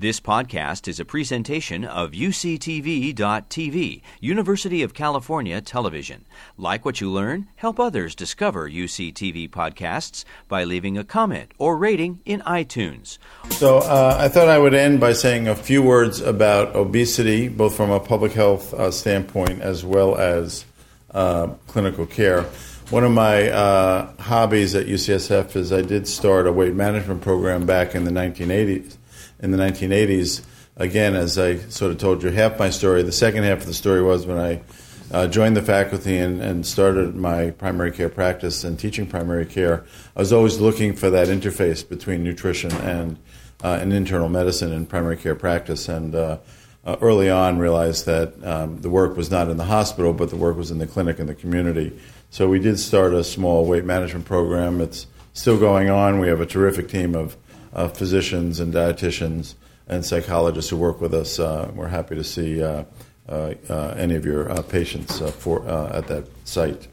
This podcast is a presentation of UCTV.tv, University of California Television. Like what you learn, help others discover UCTV podcasts by leaving a comment or rating in iTunes. So, uh, I thought I would end by saying a few words about obesity, both from a public health uh, standpoint as well as uh, clinical care. One of my uh, hobbies at UCSF is I did start a weight management program back in the 1980s in the 1980s. Again, as I sort of told you half my story, the second half of the story was when I uh, joined the faculty and, and, started my primary care practice and teaching primary care. I was always looking for that interface between nutrition and uh, and internal medicine and primary care practice. And uh, uh early on, realized that um, the work was not in the hospital, but the work was in the clinic and the community. So we did start a small weight management program. It's still going on. We have a terrific team of uh, physicians and dietitians and psychologists who work with us. Uh, we're happy to see uh, uh, uh any of your uh, patients for, at that site.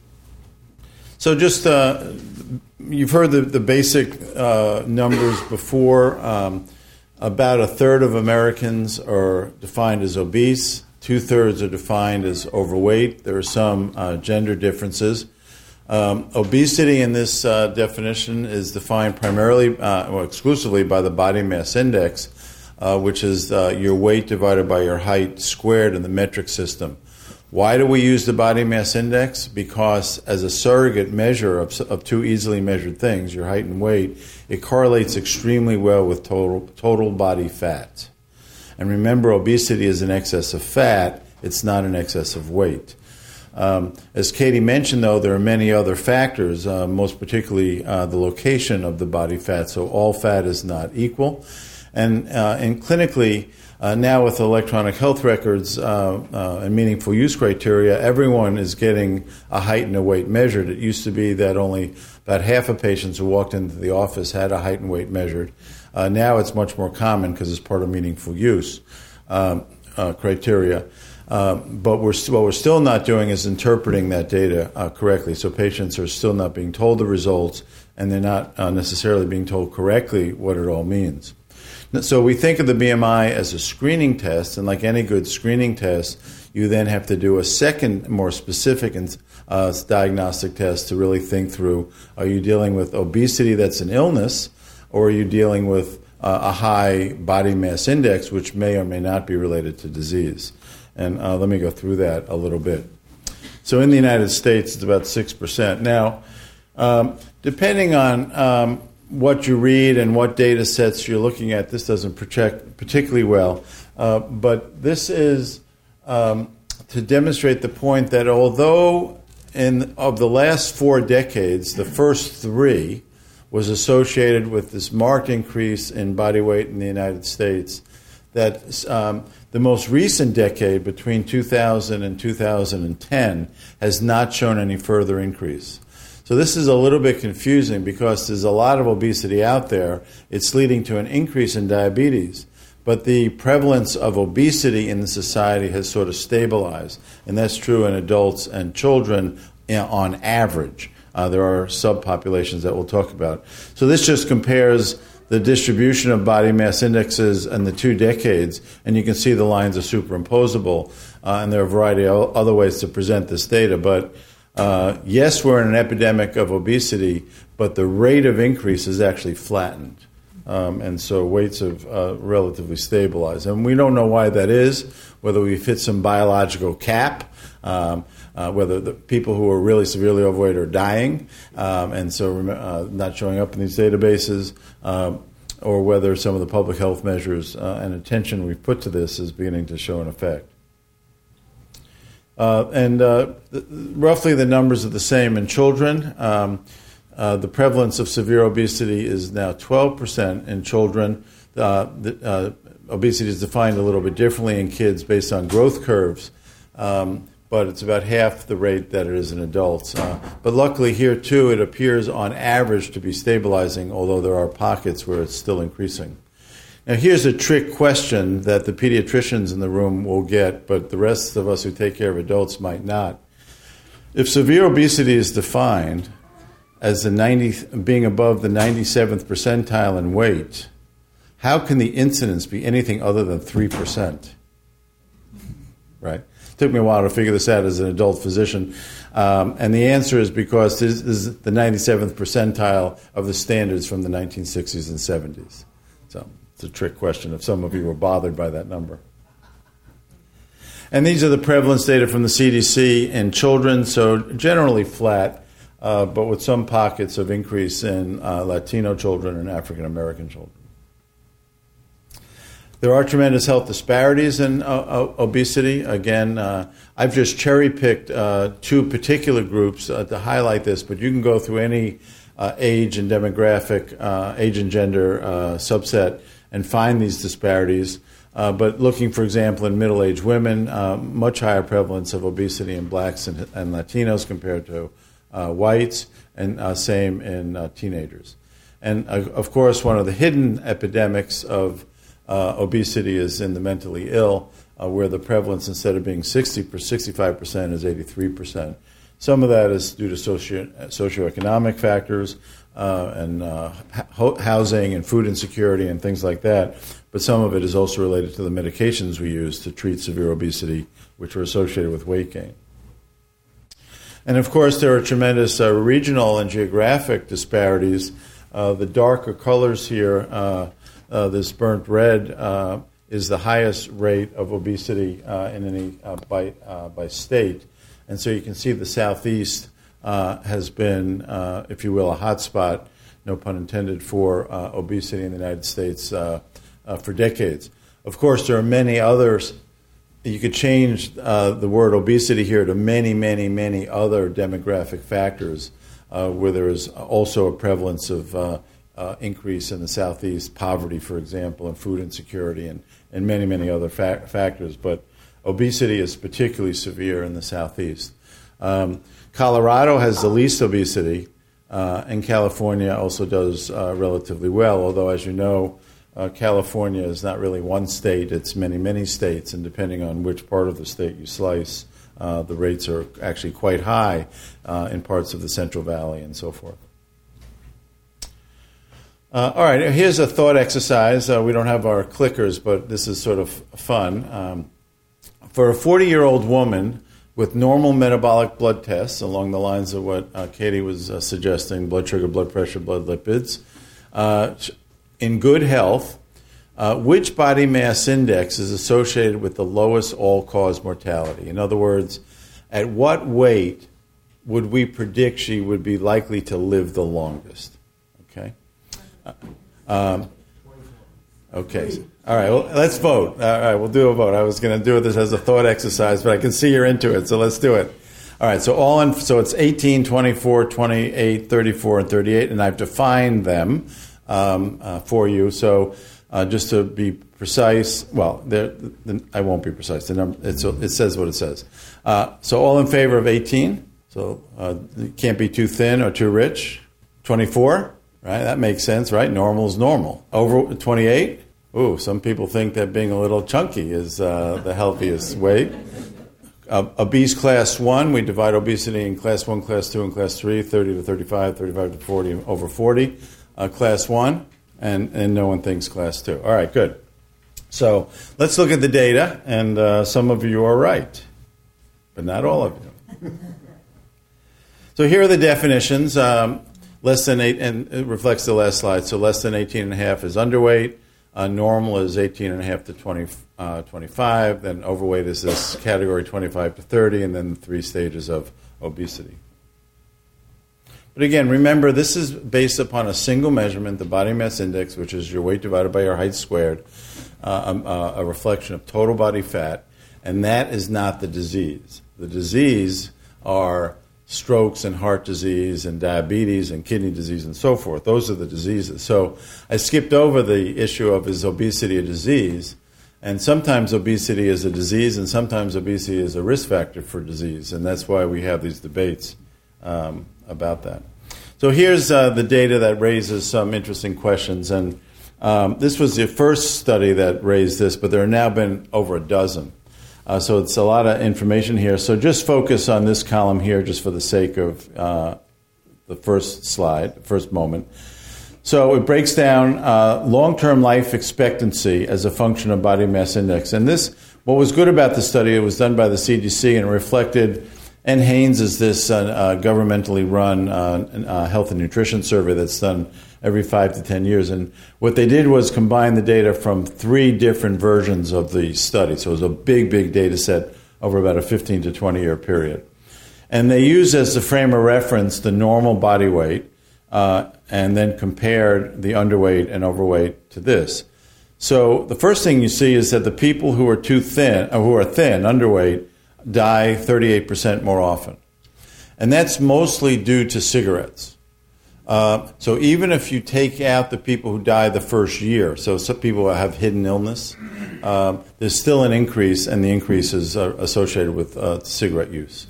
So, just you've heard the, the basic numbers before. Um, about a third of Americans are defined as obese. Two thirds are defined as overweight. There are some gender differences. Um, obesity in this uh, definition is defined primarily, uh, well, exclusively by the body mass index, uh, which is uh, your weight divided by your height squared in the metric system. Why do we use the body mass index? Because as a surrogate measure of, of two easily measured things, your height and weight, it correlates extremely well with total, total body fat. And remember, obesity is an excess of fat, it's not an excess of weight. Um, as Katie mentioned, though, there are many other factors, uh, most particularly uh, the location of the body fat. So all fat is not equal. And, uh, and clinically, uh, now with electronic health records uh, uh, and meaningful use criteria, everyone is getting a height and a weight measured. It used to be that only about half of patients who walked into the office had a height and weight measured. now it's much more common because it's part of meaningful use um, criteria. Uh, but we're what we're still not doing is interpreting that data uh, correctly. So patients are still not being told the results, and they're not uh, necessarily being told correctly what it all means. So we think of the BMI as a screening test, and like any good screening test, you then have to do a second, more specific and uh, diagnostic test to really think through: Are you dealing with obesity that's an illness, or are you dealing with uh, a high body mass index, which may or may not be related to disease? And uh, let me go through that a little bit. So in the United States, it's about 6%. Now, um, depending on um, what you read and what data sets you're looking at, this doesn't project particularly well. Uh, but this is um, to demonstrate the point that although in of the last four decades, the first three was associated with this marked increase in body weight in the United States, that um, the most recent decade, between 2000 and 2010, has not shown any further increase. So this is a little bit confusing because there's a lot of obesity out there. It's leading to an increase in diabetes. But the prevalence of obesity in the society has sort of stabilized. And that's true in adults and children on average. Uh, there are subpopulations that we'll talk about. So this just compares the distribution of body mass indexes in the two decades, and you can see the lines are superimposable. Uh, and there are a variety of other ways to present this data. But uh, yes, we're in an epidemic of obesity, but the rate of increase is actually flattened. Um, and so weights have uh, relatively stabilized. And we don't know why that is, whether we've hit some biological cap. Um, uh, whether the people who are really severely overweight are dying um, and so uh, not showing up in these databases, um, or whether some of the public health measures uh, and attention we've put to this is beginning to show an effect. Uh, and uh, roughly the numbers are the same in children. Um, uh, the prevalence of severe obesity is now 12% in children. The, obesity is defined a little bit differently in kids based on growth curves. Um, but it's about half the rate that it is in adults. Uh, but luckily, here too, it appears on average to be stabilizing, although there are pockets where it's still increasing. Now, here's a trick question that the pediatricians in the room will get, but the rest of us who take care of adults might not. If severe obesity is defined as the 90, being above the 97th percentile in weight, how can the incidence be anything other than 3%? Right? Took me a while to figure this out as an adult physician. Um, and the answer is because this is the 97th percentile of the standards from the 1960s and 70s. So it's a trick question if some of you were bothered by that number. And these are the prevalence data from the CDC in children, so generally flat, uh, but with some pockets of increase in uh, Latino children and African American children. There are tremendous health disparities in uh, uh obesity. Again, uh, I've just cherry picked uh, two particular groups to highlight this, but you can go through any age and demographic, age and gender subset and find these disparities. Uh, but looking, for example, in middle aged women, uh, much higher prevalence of obesity in blacks and, and Latinos compared to uh, whites, and uh, same in uh, teenagers. And uh, of course, one of the hidden epidemics of obesity is in the mentally ill, where the prevalence, instead of being 60 65%, is 83%. Some of that is due to socio- socioeconomic factors uh, and uh, housing and food insecurity and things like that. But some of it is also related to the medications we use to treat severe obesity, which are associated with weight gain. And of course, there are tremendous uh, regional and geographic disparities. Uh, the darker colors here, uh, uh, this burnt red, is the highest rate of obesity in any by, by state. And so you can see the southeast uh, has been, uh, if you will, a hotspot, no pun intended, for uh, obesity in the United States uh, uh, for decades. Of course, there are many others. You could change the word obesity here to many, many, many other demographic factors where there is also a prevalence of uh, increase in the southeast, poverty, for example, and food insecurity, and, and many, many other fa- factors. But obesity is particularly severe in the southeast. Um, Colorado has the least obesity, uh, and California also does uh, relatively well, although, as you know, uh, California is not really one state, it's many, many states, and depending on which part of the state you slice, uh, the rates are actually quite high uh, in parts of the Central Valley and so forth. Uh, all right, here's a thought exercise. we don't have our clickers, but this is sort of fun. Um, for a 40 year old woman, with normal metabolic blood tests along the lines of what uh, Katie was uh, suggesting blood sugar, blood pressure, blood lipids, uh, in good health, uh, which body mass index is associated with the lowest all cause mortality? In other words, at what weight would we predict she would be likely to live the longest? Um, okay. All right, well, let's vote. All right, we'll do a vote. I was going to do this as a thought exercise, but I can see you're into it, so let's do it. All right, so all in, so it's 18, 24, 28, 34, and 38, and I've defined them um, uh, for you. So uh, just to be precise, well, I won't be precise. The number it says what it says. Uh, so all in favor of 18. So uh, it can't be too thin or too rich. 24, right? That makes sense, right? Normal is normal. Over 28. Ooh, some people think that being a little chunky is uh, the healthiest weight. Uh, obese class 1, we divide obesity in class 1, class 2, and class 3, 30 to 35, 35 to 40, over 40. Uh, class 1, and, and no one thinks class 2. All right, good. So let's look at the data, and uh, some of you are right, but not all of you. so here are the definitions. Um, less than 8, and it reflects the last slide, so less than 18 and a half is underweight uh, normal is 18 and a half to 20, uh, 25. Then overweight is this category 25 to 30, and then the three stages of obesity. But again, remember this is based upon a single measurement, the body mass index, which is your weight divided by your height squared, uh, um, uh, a reflection of total body fat, and that is not the disease. The disease are strokes and heart disease and diabetes and kidney disease and so forth. Those are the diseases. So I skipped over the issue of is obesity a disease? And sometimes obesity is a disease, and sometimes obesity is a risk factor for disease, and that's why we have these debates um, about that. So here's uh, the data that raises some interesting questions, and um, this was the first study that raised this, but there have now been over a dozen. Uh, so it's a lot of information here. So just focus on this column here, just for the sake of uh, the first slide, first moment. So it breaks down uh, long-term life expectancy as a function of body mass index. And this, what was good about the study, it was done by the CDC and reflected. And NHANES is this uh, uh, governmentally run uh, health and nutrition survey that's done every five to ten years. And what they did was combine the data from three different versions of the study. So it was a big, big data set over about a 15 to 20 year period. And they used as the frame of reference the normal body weight uh, and then compared the underweight and overweight to this. So the first thing you see is that the people who are too thin, or who are thin, underweight, die 38% more often. And that's mostly due to cigarettes. Uh, so even if you take out the people who die the first year, so some people have hidden illness, uh, there's still an increase, and the increase is uh, associated with uh, cigarette use.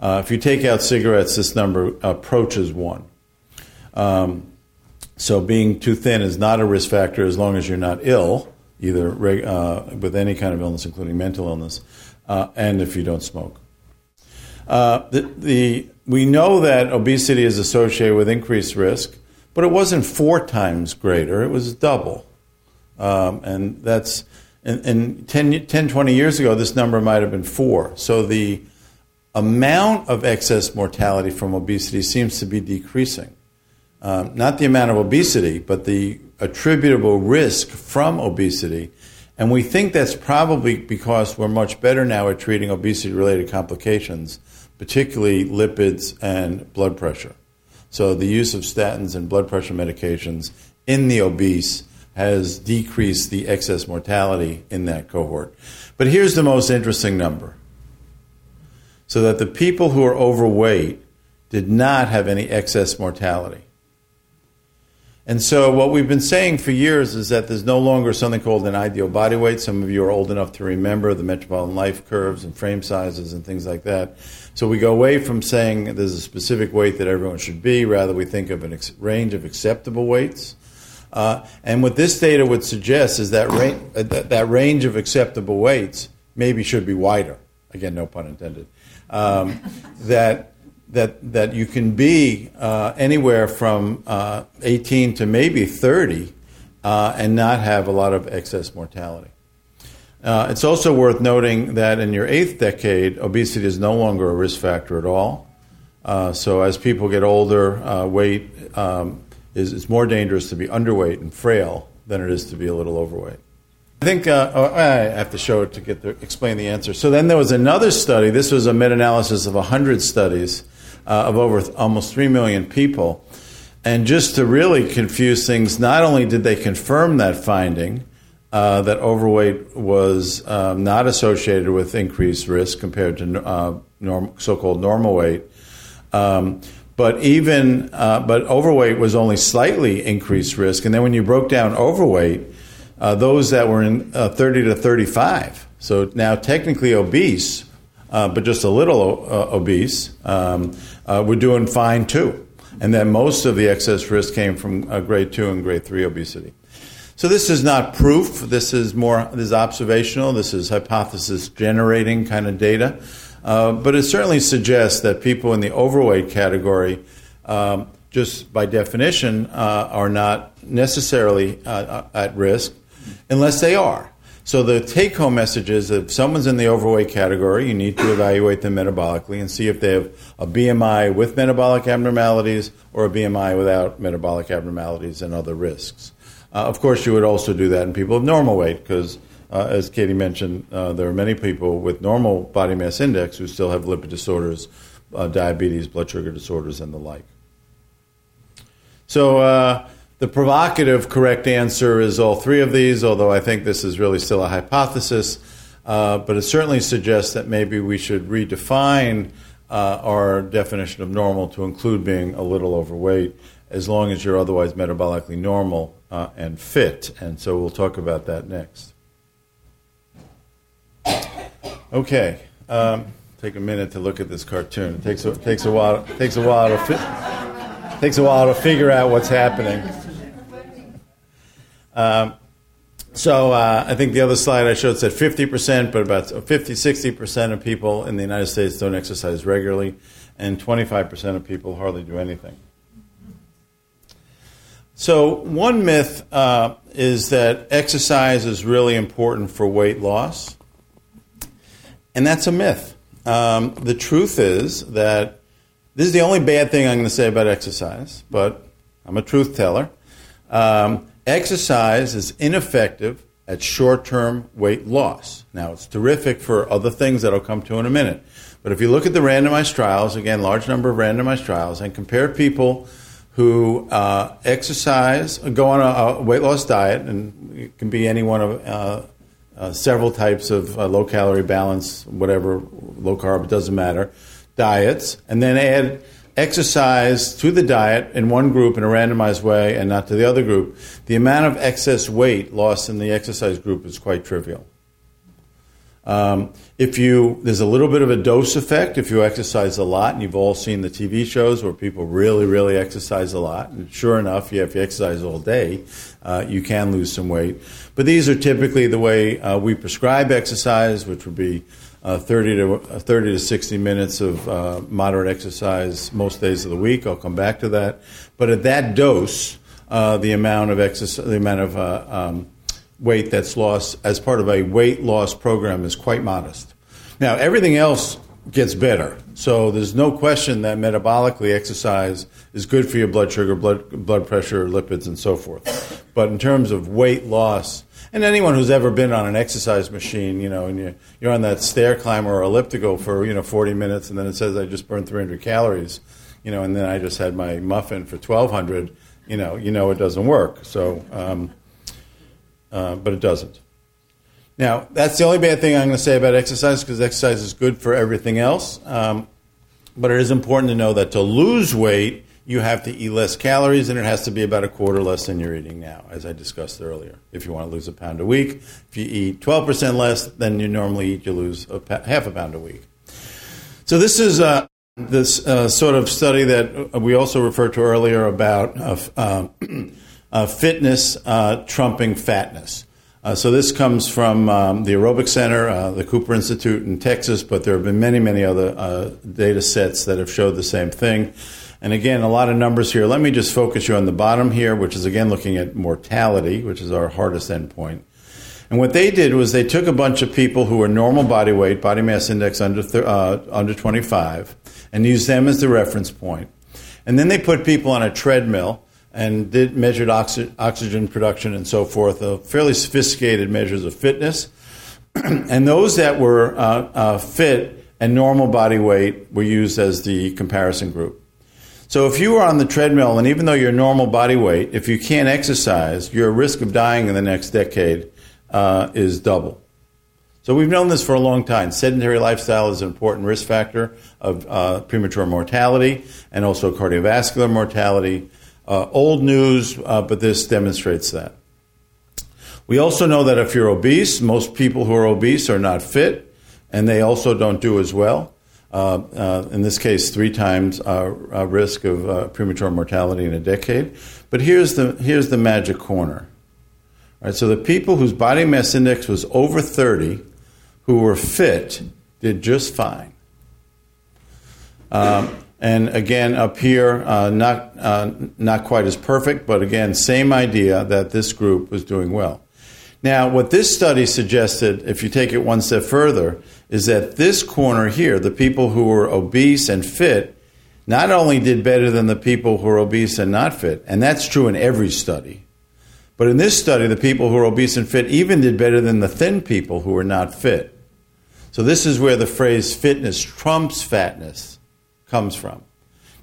Uh, if you take out cigarettes, this number approaches one. Um, so being too thin is not a risk factor as long as you're not ill, either with any kind of illness, including mental illness and if you don't smoke. Uh, the, the, we know that obesity is associated with increased risk, but it wasn't four times greater, it was double. Um, and that's, in 10, 10, 20 years ago, this number might have been four. So the amount of excess mortality from obesity seems to be decreasing. Um, not the amount of obesity, but the attributable risk from obesity and we think that's probably because we're much better now at treating obesity related complications, particularly lipids and blood pressure. So the use of statins and blood pressure medications in the obese has decreased the excess mortality in that cohort. But here's the most interesting number. So that the people who are overweight did not have any excess mortality. And so, what we've been saying for years is that there's no longer something called an ideal body weight. Some of you are old enough to remember the metropolitan life curves and frame sizes and things like that. So, we go away from saying there's a specific weight that everyone should be, rather, we think of a ex- range of acceptable weights. Uh, and what this data would suggest is that, ra- uh, that, that range of acceptable weights maybe should be wider. Again, no pun intended. Um, that that that you can be uh, anywhere from uh, 18 to maybe 30 uh, and not have a lot of excess mortality. Uh, it's also worth noting that in your eighth decade, obesity is no longer a risk factor at all. Uh, so as people get older, uh, weight um, is it's more dangerous to be underweight and frail than it is to be a little overweight. I think oh, I have to show it to get the, explain the answer. So then there was another study. This was a meta-analysis of 100 studies uh, of over almost 3 million people. And just to really confuse things, not only did they confirm that finding, uh, that overweight was um, not associated with increased risk compared to uh, norm, so-called normal weight, um, but even uh, but overweight was only slightly increased risk. And then when you broke down overweight, uh, those that were in uh, 30 to 35, so now technically obese, but just a little obese. Um, uh, we're doing fine too. And that most of the excess risk came from uh, grade two and grade three obesity. So this is not proof. This is more this is observational. This is hypothesis generating kind of data. Uh, but it certainly suggests that people in the overweight category, um, just by definition, uh, are not necessarily uh, at risk unless they are. So the take home message is if someone's in the overweight category, you need to evaluate them metabolically and see if they have a BMI with metabolic abnormalities or a BMI without metabolic abnormalities and other risks. Uh, of course, you would also do that in people of normal weight because, uh, as Katie mentioned, uh, there are many people with normal body mass index who still have lipid disorders, uh, diabetes, blood sugar disorders, and the like. So, uh, the provocative correct answer is all three of these, although I think this is really still a hypothesis. Uh, but it certainly suggests that maybe we should redefine uh, our definition of normal to include being a little overweight, as long as you're otherwise metabolically normal uh, and fit. And so we'll talk about that next. Okay, um, take a minute to look at this cartoon. It takes a, takes a while. Takes a while to fi- takes a while to figure out what's happening. Um, so uh, I think the other slide I showed said 50%, but about 50, 60% of people in the United States don't exercise regularly, and 25% of people hardly do anything. So, one myth uh, is that exercise is really important for weight loss, and that's a myth. Um, the truth is that this is the only bad thing I'm going to say about exercise, but I'm a truth teller. Um, exercise is ineffective at short term weight loss. Now, it's terrific for other things that I'll come to in a minute. But if you look at the randomized trials, again, large number of randomized trials, and compare people who uh, exercise, go on a, a, weight loss diet, and it can be any one of uh, uh, several types of uh, low calorie balance, whatever, low carb, doesn't matter, diets, and then add exercise to the diet in one group in a randomized way and not to the other group, the amount of excess weight lost in the exercise group is quite trivial. Um, if you there's a little bit of a dose effect if you exercise a lot, and you've all seen the TV shows where people really, really exercise a lot. And sure enough, yeah, if you exercise all day, uh, you can lose some weight. But these are typically the way uh, we prescribe exercise, which would be uh, 30 to uh, 30 to 60 minutes of uh, moderate exercise most days of the week. I'll come back to that. But at that dose, uh, the amount of exercise, the amount of um, weight that's lost as part of a weight loss program is quite modest. Now, everything else gets better. So there's no question that metabolically exercise is good for your blood sugar, blood, blood pressure, lipids, and so forth. But in terms of weight loss, and anyone who's ever been on an exercise machine, you know, and you're, you're on that stair climber or elliptical for, you know, 40 minutes, and then it says I just burned 300 calories, you know, and then I just had my muffin for 1,200, you know, you know it doesn't work. So, um, uh, but it doesn't. Now, that's the only bad thing I'm going to say about exercise because exercise is good for everything else. Um, but it is important to know that to lose weight, you have to eat less calories and it has to be about a quarter less than you're eating now, as I discussed earlier. If you want to lose a pound a week, if you eat 12% less than you normally eat, you lose a pa- half a pound a week. So, this is uh, this uh, sort of study that we also referred to earlier about uh, um, uh, fitness uh, trumping fatness. Uh, so this comes from um, the Aerobic Center, uh, the Cooper Institute in Texas, but there have been many, many other uh, data sets that have showed the same thing. And again, a lot of numbers here. Let me just focus you on the bottom here, which is again looking at mortality, which is our hardest endpoint. And what they did was they took a bunch of people who were normal body weight, body mass index under uh, under 25, and used them as the reference point. And then they put people on a treadmill and did measured oxy- oxygen production and so forth, uh, fairly sophisticated measures of fitness. and those that were uh, uh, fit and normal body weight were used as the comparison group. So if you are on the treadmill, and even though you're normal body weight, if you can't exercise, your risk of dying in the next decade uh, is double. So we've known this for a long time. Sedentary lifestyle is an important risk factor of uh, premature mortality and also cardiovascular mortality. Uh, old news, uh, but this demonstrates that. We also know that if you're obese, most people who are obese are not fit, and they also don't do as well. Uh, uh in this case, three times uh, risk of premature mortality in a decade. But here's the here's the magic corner. All right, so the people whose body mass index was over 30, who were fit, did just fine. Um, and again, up here, uh, not, uh, not quite as perfect, but again, same idea that this group was doing well. Now, what this study suggested, if you take it one step further, is that this corner here, the people who were obese and fit, not only did better than the people who are obese and not fit, and that's true in every study, but in this study, the people who are obese and fit even did better than the thin people who are not fit. So, this is where the phrase fitness trumps fatness comes from.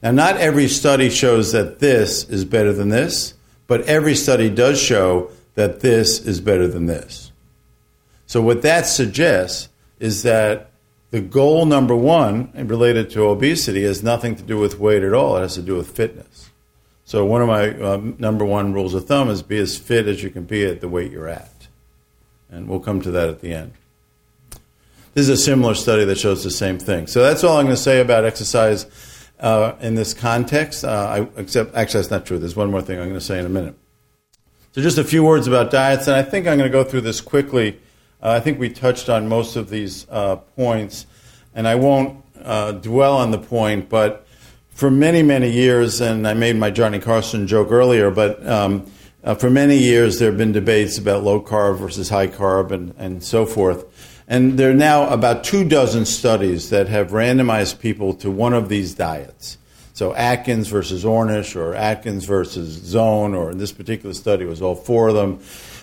Now, not every study shows that this is better than this, but every study does show that this is better than this. So, what that suggests is that the goal number one related to obesity has nothing to do with weight at all, it has to do with fitness. So, one of my uh, number one rules of thumb is be as fit as you can be at the weight you're at. And we'll come to that at the end. This is a similar study that shows the same thing. So that's all I'm going to say about exercise uh, in this context. Uh, I, except, actually, that's not true. There's one more thing I'm going to say in a minute. So just a few words about diets, and I think I'm going to go through this quickly. Uh, I think we touched on most of these uh, points, and I won't uh, dwell on the point, but for many, many years, and I made my Johnny Carson joke earlier, but um, uh, for many years there have been debates about low carb versus high carb and, and so forth. And there are now about two dozen studies that have randomized people to one of these diets. So Atkins versus Ornish, or Atkins versus Zone, or in this particular study, it was all four of them.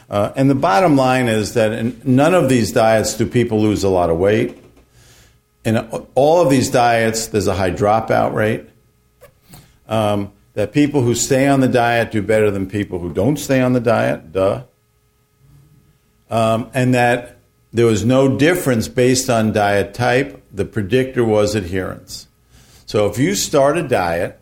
Uh, and the bottom line is that in none of these diets do people lose a lot of weight. In all of these diets, there's a high dropout rate. Um, that people who stay on the diet do better than people who don't stay on the diet, duh. Um, and that there was no difference based on diet type. The predictor was adherence. So if you start a diet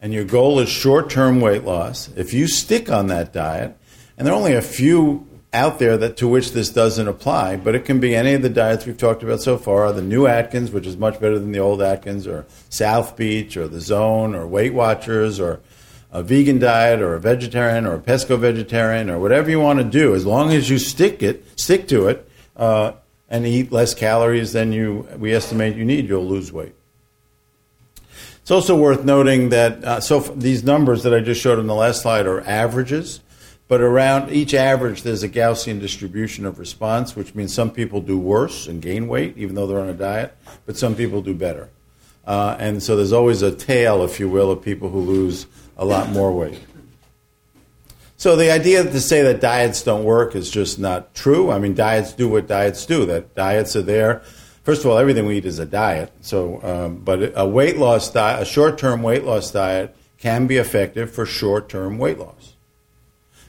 and your goal is short term weight loss, if you stick on that diet, and there are only a few out there that to which this doesn't apply, but it can be any of the diets we've talked about so far, the new Atkins, which is much better than the old Atkins, or South Beach, or the Zone, or Weight Watchers, or a vegan diet, or a vegetarian, or a pesco vegetarian, or whatever you want to do, as long as you stick it, stick to it, uh, and eat less calories than you we estimate you need, you'll lose weight. It's also worth noting that uh, so these numbers that I just showed on the last slide are averages. But around each average, there's a Gaussian distribution of response, which means some people do worse and gain weight, even though they're on a diet, but some people do better. Uh, and so there's always a tail, if you will, of people who lose a lot more weight. So the idea to say that diets don't work is just not true. I mean, diets do what diets do. That diets are there. First of all, everything we eat is a diet. So, um, but a weight loss diet, a short-term weight loss diet, can be effective for short-term weight loss.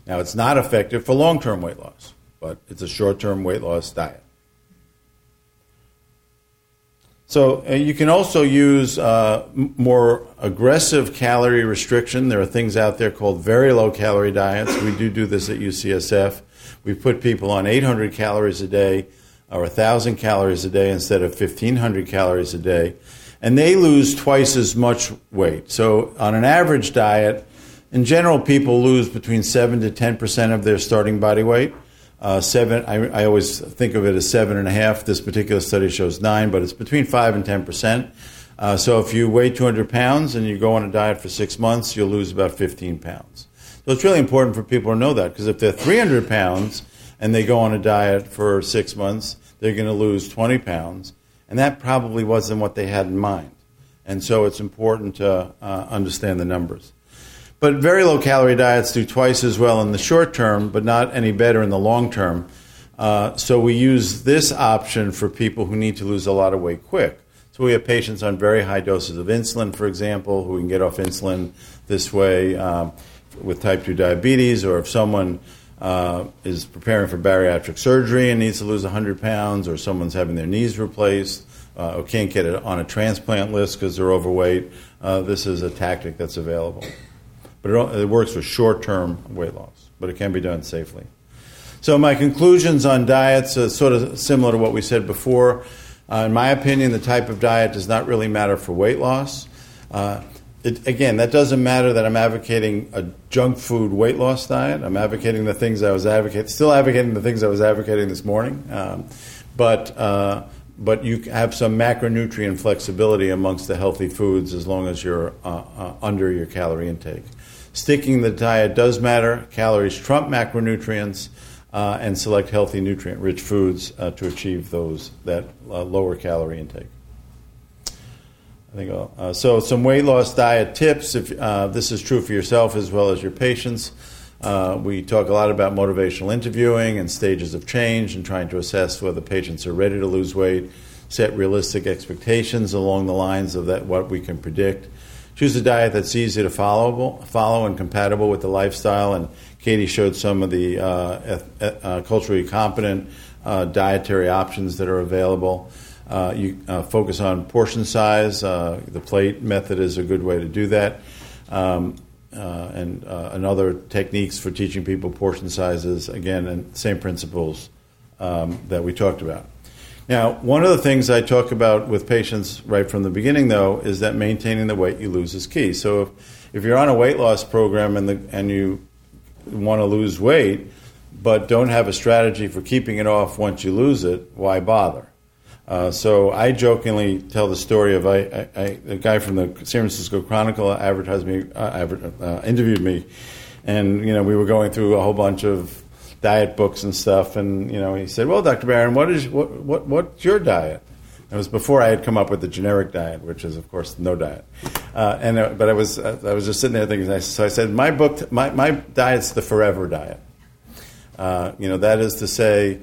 Now, it's not effective for long term weight loss, but it's a short term weight loss diet. So, uh, you can also use uh, more aggressive calorie restriction. There are things out there called very low calorie diets. We do do this at UCSF. We put people on 800 calories a day or 1,000 calories a day instead of 1,500 calories a day, and they lose twice as much weight. So, on an average diet, in general, people lose between 7 to 10% of their starting body weight. Uh, seven, I, I, always think of it as seven and a half. This particular study shows nine, but it's between five and 10%. Uh, so if you weigh 200 pounds and you go on a diet for six months, you'll lose about 15 pounds. So it's really important for people to know that because if they're 300 pounds and they go on a diet for six months, they're going to lose 20 pounds. And that probably wasn't what they had in mind. And so it's important to uh, understand the numbers. But very low calorie diets do twice as well in the short term, but not any better in the long term. Uh, so we use this option for people who need to lose a lot of weight quick. So we have patients on very high doses of insulin, for example, who can get off insulin this way um, with type 2 diabetes, or if someone uh, is preparing for bariatric surgery and needs to lose 100 pounds, or someone's having their knees replaced, uh, or can't get it on a transplant list because they're overweight, uh, this is a tactic that's available but it, it works for short term weight loss, but it can be done safely. So, my conclusions on diets are sort of similar to what we said before. Uh, in my opinion, the type of diet does not really matter for weight loss. Uh, it, again, that doesn't matter that I'm advocating a junk food weight loss diet. I'm advocating the things I was advocating, still advocating the things I was advocating this morning. Um, but uh, but you have some macronutrient flexibility amongst the healthy foods as long as you're uh, uh, under your calorie intake. Sticking the diet does matter. Calories trump macronutrients, uh, and select healthy, nutrient-rich foods uh, to achieve those that uh, lower calorie intake. I think uh, so. Some weight loss diet tips. If uh, this is true for yourself as well as your patients, uh, we talk a lot about motivational interviewing and stages of change, and trying to assess whether patients are ready to lose weight. Set realistic expectations along the lines of that what we can predict choose a diet that's easy to follow, follow and compatible with the lifestyle. And Katie showed some of the uh, uh, culturally competent uh, dietary options that are available. Uh, you uh, focus on portion size. Uh, the plate method is a good way to do that. Um, and another techniques for teaching people portion sizes, again, and same principles um, that we talked about. Now, one of the things I talk about with patients right from the beginning, though, is that maintaining the weight you lose is key. So if, if you're on a weight loss program and, the, and you want to lose weight, but don't have a strategy for keeping it off once you lose it, why bother? Uh, so I jokingly tell the story of I, I, I, a guy from the San Francisco Chronicle advertised me, uh, uh, interviewed me, and you know we were going through a whole bunch of diet books and stuff, and you know he said, "Well, Dr. Baron, what is what what what's your diet?" It was before I had come up with the generic diet, which is, of course, no diet. Uh, and uh, but I was uh, I was just sitting there thinking. So I said, my book, my my diet's the forever diet. Uh, you know, that is to say,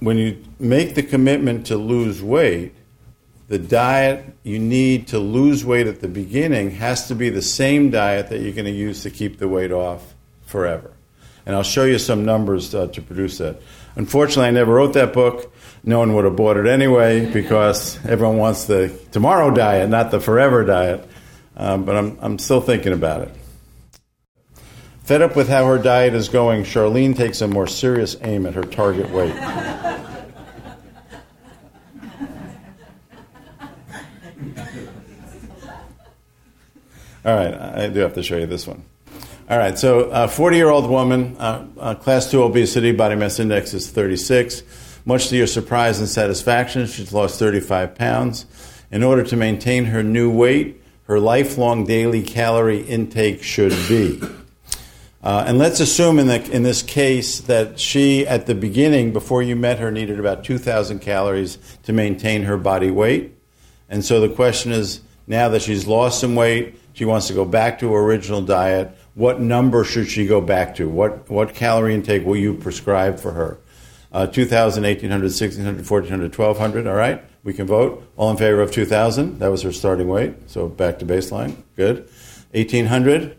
when you make the commitment to lose weight, the diet you need to lose weight at the beginning has to be the same diet that you're going to use to keep the weight off forever. And I'll show you some numbers uh, to produce that. Unfortunately, I never wrote that book no one would have bought it anyway because everyone wants the tomorrow diet, not the forever diet. Um, but I'm, I'm still thinking about it. Fed up with how her diet is going, Charlene takes a more serious aim at her target weight. All right, I do have to show you this one. All right, so a 40 year old woman, uh, uh, class 2 obesity, body mass index is 36. Much to your surprise and satisfaction, she's lost 35 pounds. In order to maintain her new weight, her lifelong daily calorie intake should be. Uh, and let's assume in, the, in this case that she, at the beginning, before you met her, needed about 2,000 calories to maintain her body weight. And so the question is now that she's lost some weight, she wants to go back to her original diet. What number should she go back to? What, what calorie intake will you prescribe for her? Uh, 2,000, 1,800, 1,600, 1,400, 1,200. All right, we can vote. All in favor of 2,000. That was her starting weight. So back to baseline. Good. 1,800.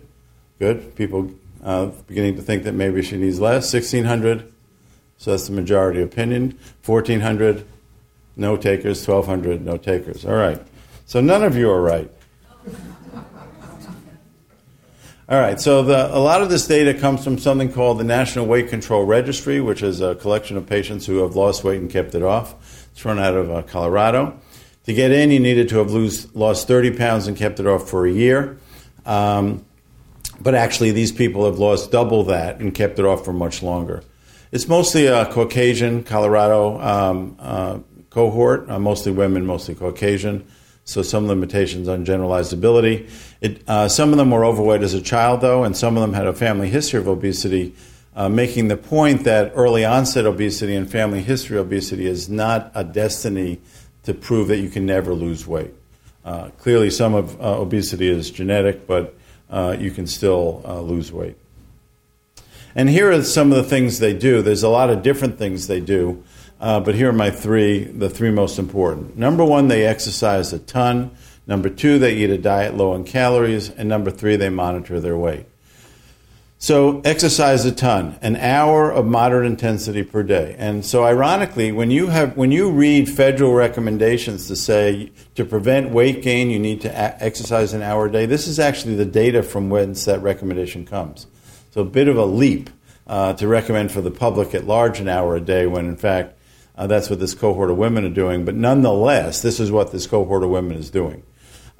Good. People uh, beginning to think that maybe she needs less. 1,600. So that's the majority opinion. 1,400. No takers. 1,200. No takers. All right. So none of you are right. All right, so the, a lot of this data comes from something called the National Weight Control Registry, which is a collection of patients who have lost weight and kept it off. It's run out of uh, Colorado. To get in, you needed to have lose, lost 30 pounds and kept it off for a year. Um, but actually, these people have lost double that and kept it off for much longer. It's mostly a Caucasian, Colorado um, uh, cohort, uh, mostly women, mostly Caucasian so some limitations on generalized ability. It, uh, some of them were overweight as a child, though, and some of them had a family history of obesity, uh, making the point that early onset obesity and family history obesity is not a destiny to prove that you can never lose weight. Uh, clearly, some of uh, obesity is genetic, but uh, you can still uh, lose weight. And here are some of the things they do. There's a lot of different things they do. Uh, but here are my three, the three most important. Number one, they exercise a ton. Number two, they eat a diet low in calories. And number three, they monitor their weight. So exercise a ton, an hour of moderate intensity per day. And so ironically, when you have when you read federal recommendations to say to prevent weight gain, you need to a- exercise an hour a day, this is actually the data from whence that recommendation comes. So a bit of a leap uh, to recommend for the public at large an hour a day when in fact uh, that's what this cohort of women are doing. But nonetheless, this is what this cohort of women is doing.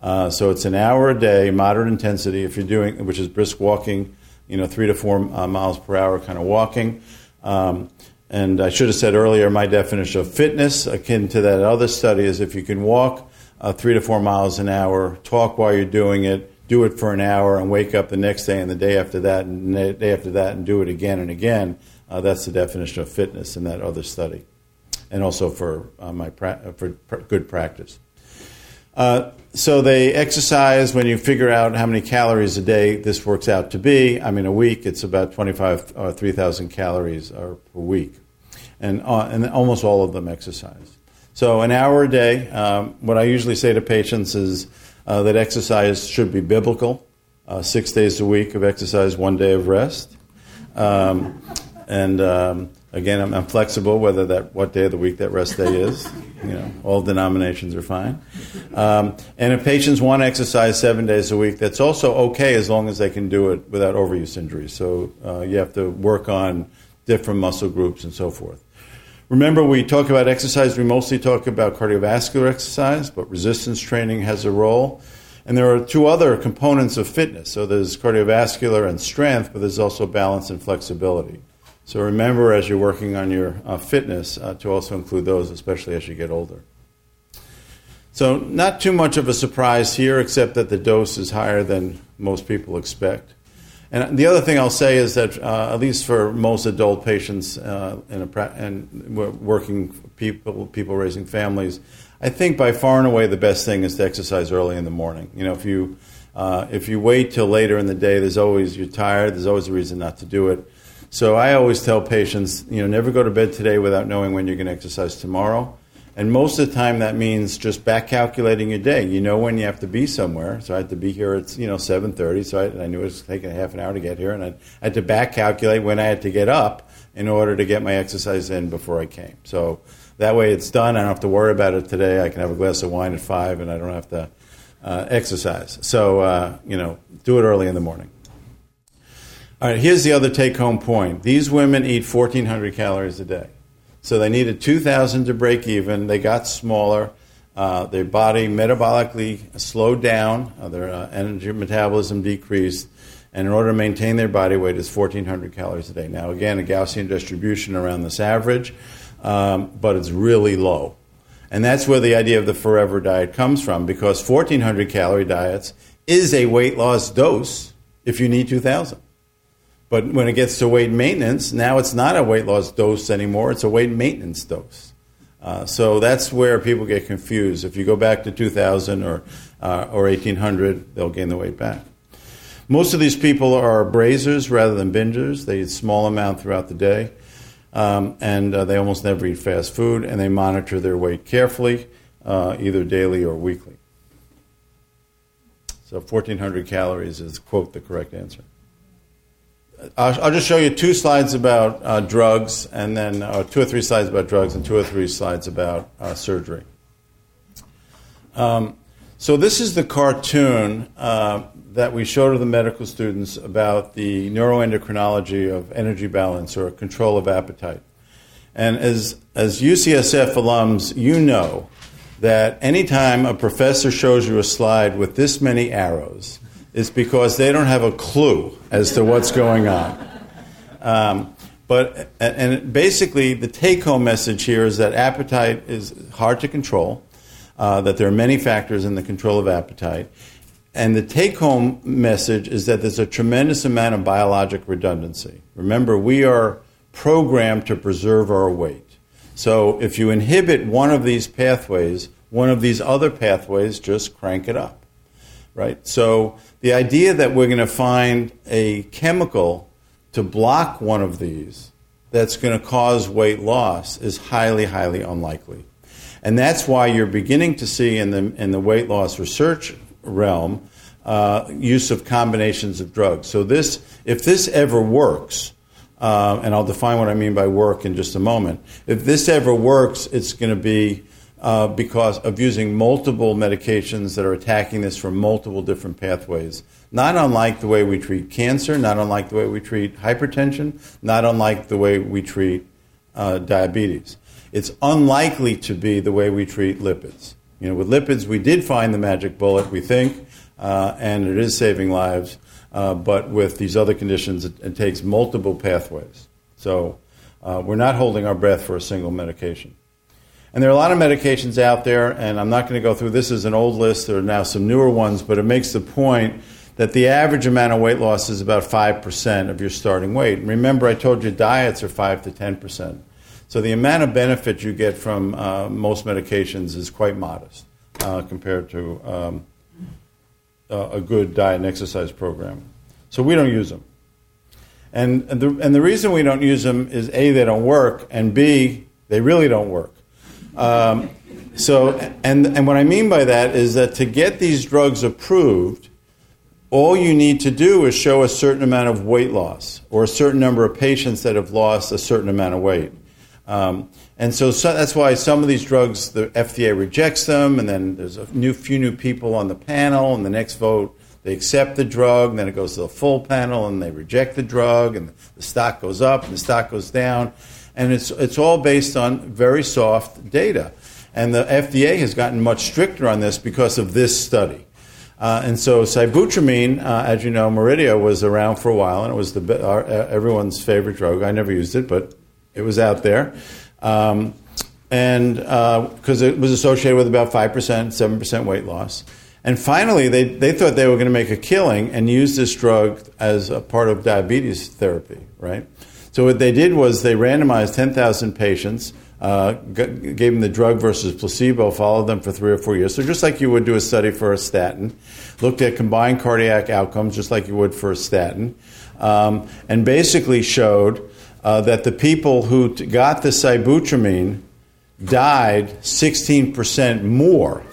Uh, so it's an hour a day, moderate intensity, if you're doing, which is brisk walking, you know, three to four uh, miles per hour kind of walking. Um, and I should have said earlier, my definition of fitness, akin to that other study, is if you can walk uh, three to four miles an hour, talk while you're doing it, do it for an hour, and wake up the next day and the day after that and the day after that and do it again and again. Uh, that's the definition of fitness in that other study and also for uh, my pra- for pr- good practice. Uh, so they exercise when you figure out how many calories a day this works out to be. I mean, a week it's about 25 or uh, 3,000 calories per week, and uh, and almost all of them exercise. So an hour a day. Um, what I usually say to patients is uh, that exercise should be biblical. Uh, six days a week of exercise, one day of rest, um, and um, Again, I'm, I'm, flexible whether that what day of the week that rest day is. You know, all denominations are fine. Um, and if patients want to exercise seven days a week, that's also okay as long as they can do it without overuse injuries. So uh, you have to work on different muscle groups and so forth. Remember, we talk about exercise. We mostly talk about cardiovascular exercise, but resistance training has a role. And there are two other components of fitness. So there's cardiovascular and strength, but there's also balance and flexibility. So remember, as you're working on your uh, fitness, uh, to also include those, especially as you get older. So, not too much of a surprise here, except that the dose is higher than most people expect. And the other thing I'll say is that, uh, at least for most adult patients uh, in a pra- and working people, people raising families, I think by far and away the best thing is to exercise early in the morning. You know, if you uh, if you wait till later in the day, there's always you're tired. There's always a reason not to do it. So I always tell patients, you know, never go to bed today without knowing when you're going to exercise tomorrow. And most of the time, that means just back calculating your day. You know when you have to be somewhere. So I had to be here at you know 7:30. So I, I, knew it was taking a half an hour to get here, and I, I had to back calculate when I had to get up in order to get my exercise in before I came. So that way, it's done. I don't have to worry about it today. I can have a glass of wine at five, and I don't have to uh, exercise. So uh, you know, do it early in the morning. All right. Here's the other take-home point. These women eat 1,400 calories a day. So they needed 2,000 to break even. They got smaller. Uh, their body metabolically slowed down. Uh, their uh, energy metabolism decreased. And in order to maintain their body weight, is 1,400 calories a day. Now, again, a Gaussian distribution around this average, um, but it's really low. And that's where the idea of the forever diet comes from, because 1,400 calorie diets is a weight loss dose if you need 2,000. But when it gets to weight maintenance, now it's not a weight loss dose anymore, it's a weight maintenance dose. Uh, so that's where people get confused. If you go back to 2000 or, uh, or 1800, they'll gain the weight back. Most of these people are grazers rather than bingers. They eat small amount throughout the day, um, and uh, they almost never eat fast food, and they monitor their weight carefully, uh, either daily or weekly. So 1,400 calories is, quote, the correct answer. I'll, just show you two slides about uh, drugs, and then uh, two or three slides about drugs, and two or three slides about uh, surgery. Um, so this is the cartoon uh, that we show to the medical students about the neuroendocrinology of energy balance or control of appetite. And as as UCSF alums, you know that anytime a professor shows you a slide with this many arrows, is because they don't have a clue as to what's going on. Um, but and basically, the take-home message here is that appetite is hard to control. Uh, that there are many factors in the control of appetite, and the take-home message is that there's a tremendous amount of biologic redundancy. Remember, we are programmed to preserve our weight. So if you inhibit one of these pathways, one of these other pathways just crank it up right? So the idea that we're going to find a chemical to block one of these that's going to cause weight loss is highly, highly unlikely. And that's why you're beginning to see in the, in the weight loss research realm uh, use of combinations of drugs. So this, if this ever works, uh, and I'll define what I mean by work in just a moment. If this ever works, it's going to be uh, because of using multiple medications that are attacking this from multiple different pathways. Not unlike the way we treat cancer, not unlike the way we treat hypertension, not unlike the way we treat uh, diabetes. It's unlikely to be the way we treat lipids. You know, with lipids, we did find the magic bullet, we think, uh, and it is saving lives. Uh, but with these other conditions, it, it takes multiple pathways. So uh, we're not holding our breath for a single medication. And there are a lot of medications out there, and I'm not going to go through this as an old list. There are now some newer ones, but it makes the point that the average amount of weight loss is about 5% of your starting weight. Remember, I told you diets are 5 to 10%. So the amount of benefit you get from uh, most medications is quite modest uh, compared to um, a good diet and exercise program. So we don't use them. And, the, and the reason we don't use them is A, they don't work, and B, they really don't work. Um, so, and, and what I mean by that is that to get these drugs approved, all you need to do is show a certain amount of weight loss or a certain number of patients that have lost a certain amount of weight. Um, and so, so, that's why some of these drugs, the FDA rejects them, and then there's a new, few new people on the panel, and the next vote they accept the drug, and then it goes to the full panel, and they reject the drug, and the stock goes up, and the stock goes down and it's, it's all based on very soft data. And the FDA has gotten much stricter on this because of this study. Uh, and so sibutramine, uh, as you know, Meridia was around for a while, and it was the, our, uh, everyone's favorite drug. I never used it, but it was out there. Um, and because uh, it was associated with about 5%, 7% weight loss. And finally, they, they thought they were going to make a killing and use this drug as a part of diabetes therapy, right? So what they did was they randomized 10,000 patients, uh, g- gave them the drug versus placebo, followed them for three or four years. So just like you would do a study for a statin, looked at combined cardiac outcomes just like you would for a statin, um, and basically showed uh, that the people who t- got the sibutramine died 16% more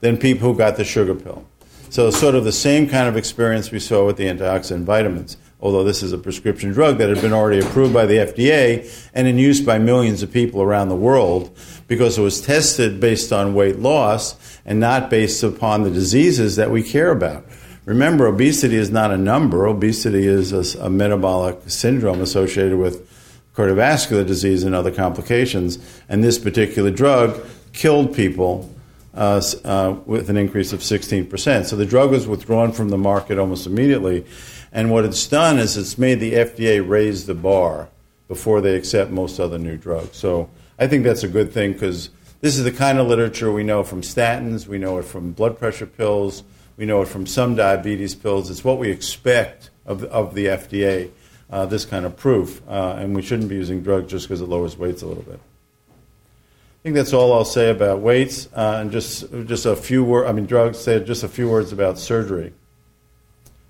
than people who got the sugar pill. So, sort of the same kind of experience we saw with the antioxidant vitamins, although this is a prescription drug that had been already approved by the FDA and in use by millions of people around the world because it was tested based on weight loss and not based upon the diseases that we care about. Remember, obesity is not a number, obesity is a, a metabolic syndrome associated with cardiovascular disease and other complications. And this particular drug killed people uh, uh, with an increase of 16%. So the drug was withdrawn from the market almost immediately. And what it's done is it's made the FDA raise the bar before they accept most other new drugs. So I think that's a good thing because this is the kind of literature we know from statins, we know it from blood pressure pills, we know it from some diabetes pills. It's what we expect of, of the FDA uh, this kind of proof, uh, and we shouldn't be using drugs just because it lowers weights a little bit. I think that's all I'll say about weights, uh, and just just a few words. I mean, drugs. Say just a few words about surgery.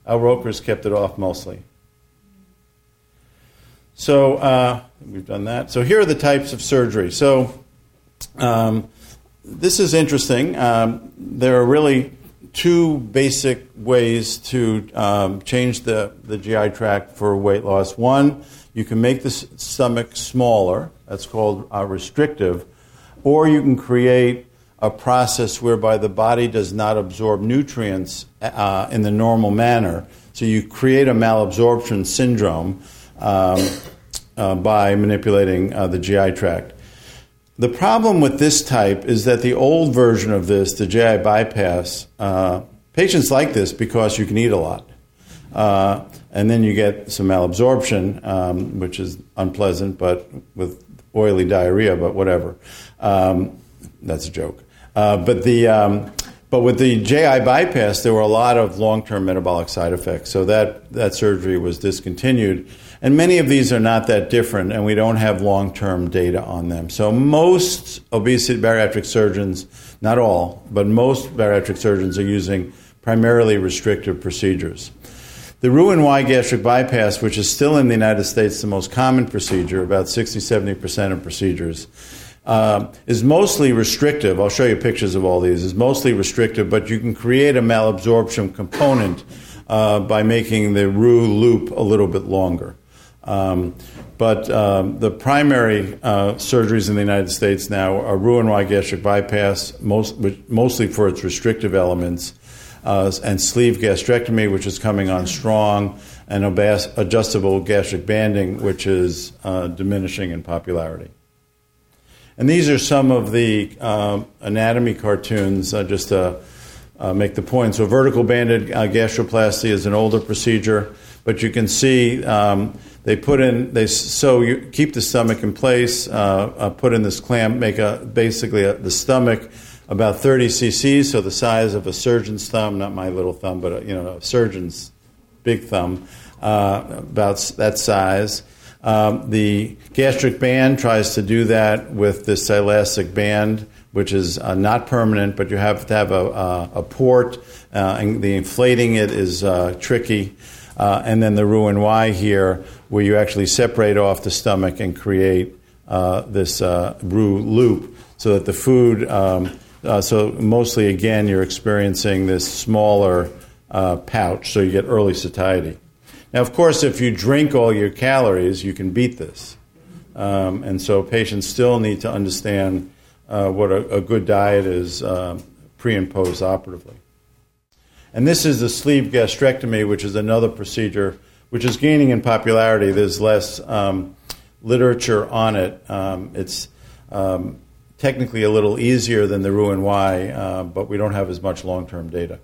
Al Roker's kept it off mostly. So uh, we've done that. So here are the types of surgery. So um, this is interesting. Um, there are really two basic ways to um, change the, the GI tract for weight loss. One, you can make the stomach smaller, that's called uh, restrictive, or you can create a process whereby the body does not absorb nutrients uh, in the normal manner. So you create a malabsorption syndrome um, uh, by manipulating uh, the GI tract. The problem with this type is that the old version of this, the JI bypass, uh, patients like this because you can eat a lot. Uh, and then you get some malabsorption, um, which is unpleasant, but with oily diarrhea, but whatever. Um, that's a joke. Uh, but the um, but with the JI bypass, there were a lot of long-term metabolic side effects. So that that surgery was discontinued. And many of these are not that different, and we don't have long term data on them. So, most obesity bariatric surgeons, not all, but most bariatric surgeons are using primarily restrictive procedures. The Roux-en-Y gastric bypass, which is still in the United States the most common procedure, about 60 70% of procedures, uh, is mostly restrictive. I'll show you pictures of all these. Is mostly restrictive, but you can create a malabsorption component uh, by making the Roux loop a little bit longer. Um, but um, the primary uh, surgeries in the United States now are Roux-en-Y gastric bypass, most, mostly for its restrictive elements, uh, and sleeve gastrectomy, which is coming on strong, and adjustable gastric banding, which is uh, diminishing in popularity. And these are some of the uh, anatomy cartoons, uh, just to uh, make the point. So, vertical banded gastroplasty is an older procedure, but you can see. Um, they put in they so you keep the stomach in place. Uh, uh, put in this clamp, make a basically a, the stomach about 30 cc's, so the size of a surgeon's thumb, not my little thumb, but a, you know a surgeon's big thumb, uh, about that size. Um, the gastric band tries to do that with this elastic band, which is uh, not permanent, but you have to have a, a, a port, uh, and the inflating it is uh, tricky. Uh, and then the Roux-en-Y here, where you actually separate off the stomach and create uh, this uh, Roux loop so that the food, um, so mostly again, you're experiencing this smaller pouch, so you get early satiety. Now, of course, if you drink all your calories, you can beat this. Um, and so patients still need to understand uh, what a, a, good diet is pre and post operatively. And this is the sleeve gastrectomy, which is another procedure which is gaining in popularity. There's less um, literature on it. Um, it's um, technically a little easier than the Roux-en-Y, uh, but we don't have as much long term data.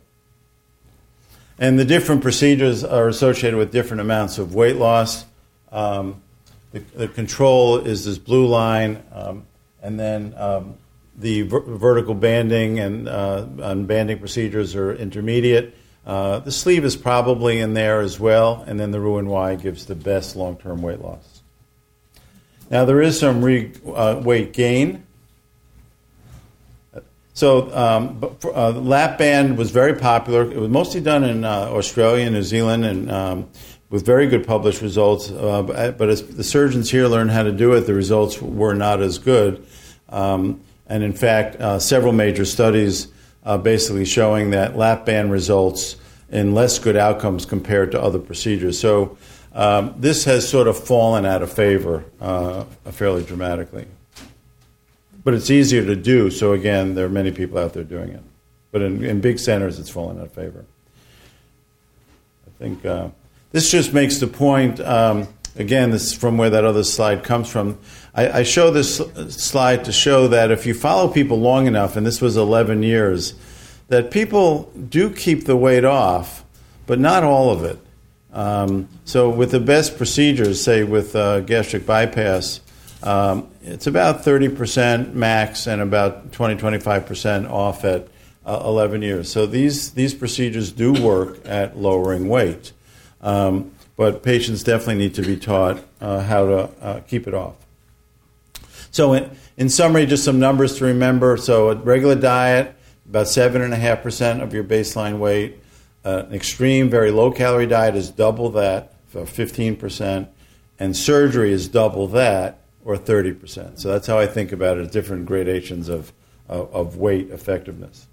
And the different procedures are associated with different amounts of weight loss. Um, the, the, control is this blue line, um, and then um, the ver- vertical banding and uh, banding procedures are intermediate. Uh, the sleeve is probably in there as well, and then the Roux-en-Y gives the best long term weight loss. Now, there is some re- uh, weight gain. So, um, uh, lap band was very popular. It was mostly done in uh, Australia New Zealand, and um, with very good published results. Uh, but, but, as the surgeons here learned how to do it, the results were not as good. Um, and in fact, uh, several major studies uh, basically showing that lap band results in less good outcomes compared to other procedures. So um, this has sort of fallen out of favor uh, fairly dramatically. But it's easier to do, so again, there are many people out there doing it. But in, in big centers, it's fallen out of favor. I think uh, this just makes the point. Um, again, this is from where that other slide comes from. I, I show this slide to show that if you follow people long enough, and this was 11 years, that people do keep the weight off, but not all of it. Um, so, with the best procedures, say with uh, gastric bypass, um, it's about 30% max and about 20 25% off at uh, 11 years. So, these, these procedures do work at lowering weight. Um, but patients definitely need to be taught uh, how to uh, keep it off. So, in, in, summary, just some numbers to remember. So, a regular diet, about 7.5% of your baseline weight. Uh, an extreme, very low calorie diet is double that, for 15%. And surgery is double that, or 30%. So, that's how I think about it, different gradations of, of, of weight effectiveness.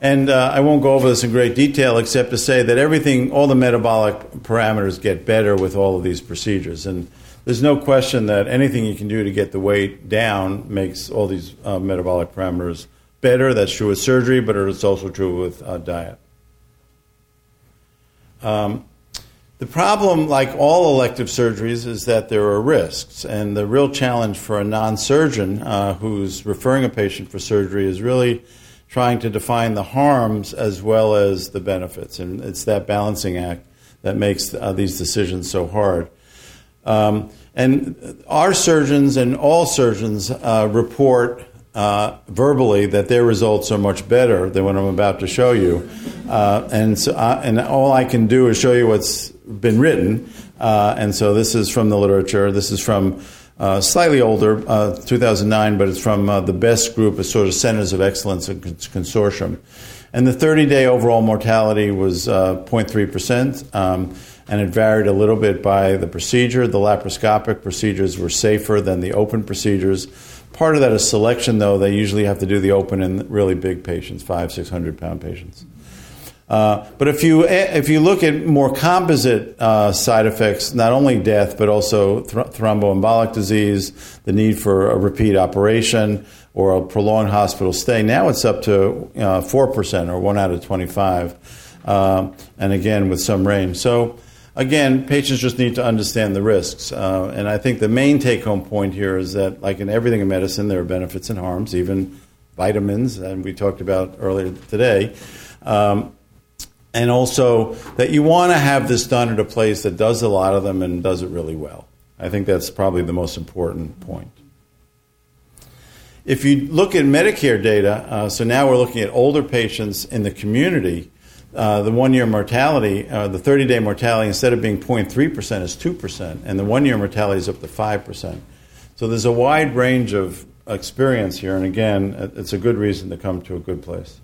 And uh, I won't go over this in great detail except to say that everything, all the metabolic parameters get better with all of these procedures. And there's no question that anything you can do to get the weight down makes all these uh, metabolic parameters better. That's true with surgery, but it's also true with uh, diet. Um, the problem, like all elective surgeries, is that there are risks. And the real challenge for a non surgeon uh, who's referring a patient for surgery is really trying to define the harms as well as the benefits. And it's that balancing act that makes uh, these decisions so hard. Um, and our surgeons and all surgeons uh, report uh, verbally that their results are much better than what I'm about to show you. Uh, and, so I, and all I can do is show you what's been written. Uh, and so this is from the literature. This is from uh, slightly older, uh, 2009, but it's from uh, the best group of sort of centers of excellence and consortium. And the 30 day overall mortality was 0.3%, uh, um, and it varied a little bit by the procedure. The laparoscopic procedures were safer than the open procedures. Part of that is selection, though. They usually have to do the open in really big patients, five, 600 pound patients. Uh, but if you if you look at more composite uh, side effects, not only death but also th- thromboembolic disease, the need for a repeat operation or a prolonged hospital stay, now it's up to uh, four percent or one out of twenty five, uh, and again with some range. So again, patients just need to understand the risks. Uh, and I think the main take home point here is that, like in everything in medicine, there are benefits and harms, even vitamins, and we talked about earlier today. Um, and also that you want to have this done at a place that does a lot of them and does it really well. I think that's probably the most important point. If you look at Medicare data, uh, so now we're looking at older patients in the community, uh, the one year mortality, uh, the 30 day mortality, instead of being 0.3%, is 2%, and the one year mortality is up to 5%. So there's a wide range of experience here, and again, it's a good reason to come to a good place.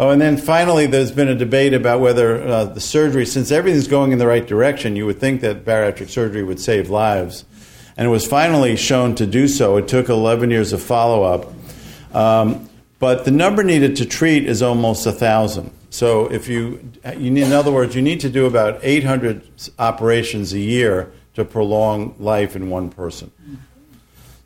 Oh, and then finally, there's been a debate about whether uh, the surgery, since everything's going in the right direction, you would think that bariatric surgery would save lives. And it was finally shown to do so. It took 11 years of follow up. Um, but the number needed to treat is almost 1,000. So if you, you need, in other words, you need to do about 800 operations a year to prolong life in one person.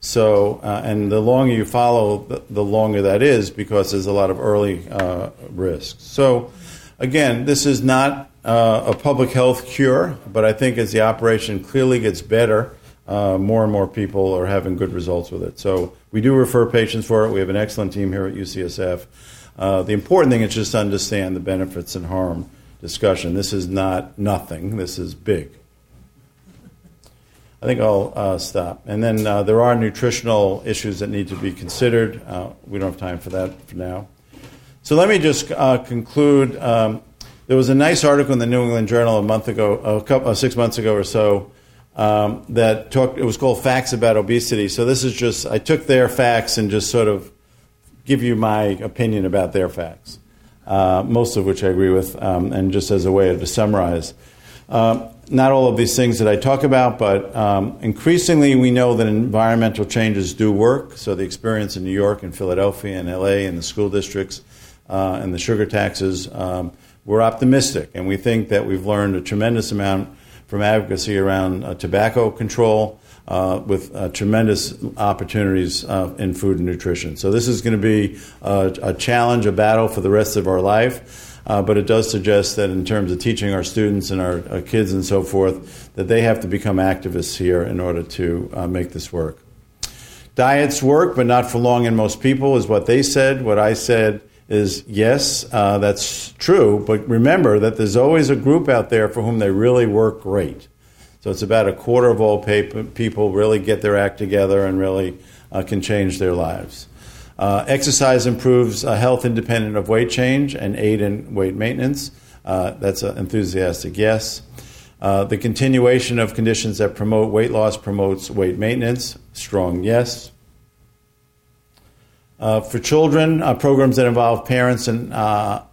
So, uh, and the longer you follow, the, the, longer that is because there's a lot of early uh, risks. So, again, this is not uh, a public health cure, but I think as the operation clearly gets better, uh, more and more people are having good results with it. So, we do refer patients for it. We have an excellent team here at UCSF. Uh, the important thing is just to understand the benefits and harm discussion. This is not nothing, this is big. I think I'll uh, stop. And then uh, there are nutritional issues that need to be considered. Uh, we don't have time for that for now. So let me just uh, conclude. Um, there was a nice article in the New England Journal a month ago, a couple, uh, six months ago or so, um, that talked. It was called "Facts About Obesity." So this is just I took their facts and just sort of give you my opinion about their facts, uh, most of which I agree with, um, and just as a way to summarize. Um, not all of these things that I talk about, but um, increasingly we know that environmental changes do work. So the experience in New York and Philadelphia and LA and the school districts uh, and the sugar taxes, um, we're optimistic. And we think that we've learned a tremendous amount from advocacy around uh, tobacco control. Uh, with uh, tremendous opportunities uh, in food and nutrition. So, this is going to be a, a challenge, a battle for the rest of our life. Uh, but it does suggest that in terms of teaching our students and our, our, kids and so forth, that they have to become activists here in order to uh, make this work. Diets work, but not for long in most people, is what they said. What I said is yes, uh, that's true, but remember that there's always a group out there for whom they really work great. So it's about a quarter of all people really get their act together and really uh, can change their lives. Uh, exercise improves uh, health independent of weight change and aid in weight maintenance. Uh, that's an enthusiastic yes. Uh, the continuation of conditions that promote weight loss promotes weight maintenance. Strong yes. Uh, for children, uh, programs that involve parents and,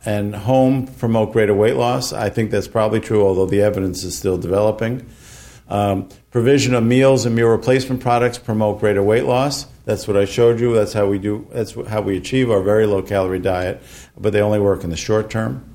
and home promote greater weight loss. I think that's probably true, although the evidence is still developing. Um, provision of meals and meal replacement products promote greater weight loss. That's what I showed you. That's how we do. That's how we achieve our very low calorie diet, but they only work in the short term.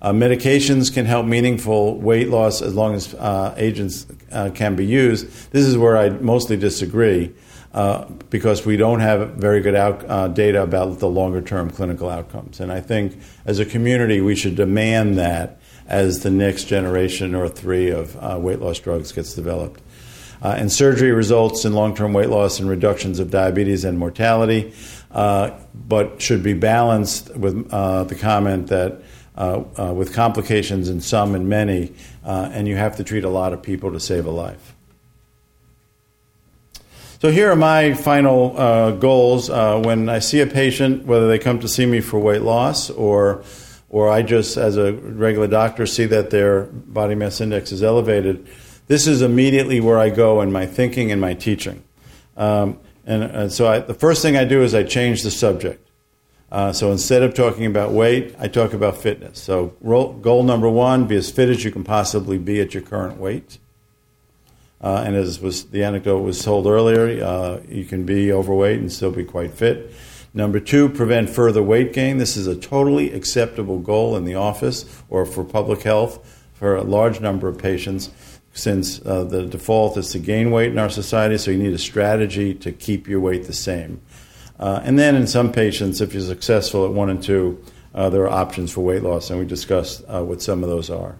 Uh, medications can help meaningful weight loss as long as uh, agents uh, can be used. This is where I mostly disagree uh, because we don't have very good out, uh, data about the longer term clinical outcomes. And I think as a community, we should demand that as the next generation or three of uh, weight loss drugs gets developed. Uh, and surgery results in long term weight loss and reductions of diabetes and mortality, uh, but should be balanced with uh, the comment that uh, uh, with complications in some and many, and you have to treat a lot of people to save a life. So here are my final uh, goals. Uh, when I see a patient, whether they come to see me for weight loss or or I just, as a regular doctor, see that their body mass index is elevated, this is immediately where I go in my thinking and my teaching. Um, and, and, so I, the first thing I do is I change the subject. Uh, so instead of talking about weight, I talk about fitness. So goal number one: be as fit as you can possibly be at your current weight. Uh, and as was the anecdote was told earlier, uh, you can be overweight and still be quite fit. Number two, prevent further weight gain. This is a totally acceptable goal in the office or for public health for a large number of patients since uh, the default is to gain weight in our society, so you need a strategy to keep your weight the same. Uh, and then in some patients, if you're successful at one and two, uh, there are options for weight loss, and we discussed uh, what some of those are.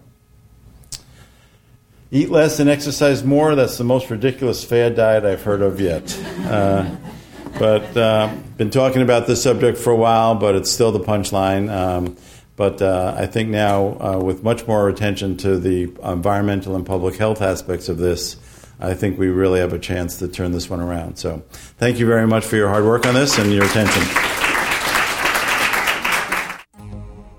Eat less and exercise more. That's the most ridiculous fad diet I've heard of yet. But uh, been talking about this subject for a while, but it's still the punchline. Um, but uh, I think now, uh, with much more attention to the environmental and public health aspects of this, I think we really have a chance to turn this one around. So, thank you very much for your hard work on this and your attention.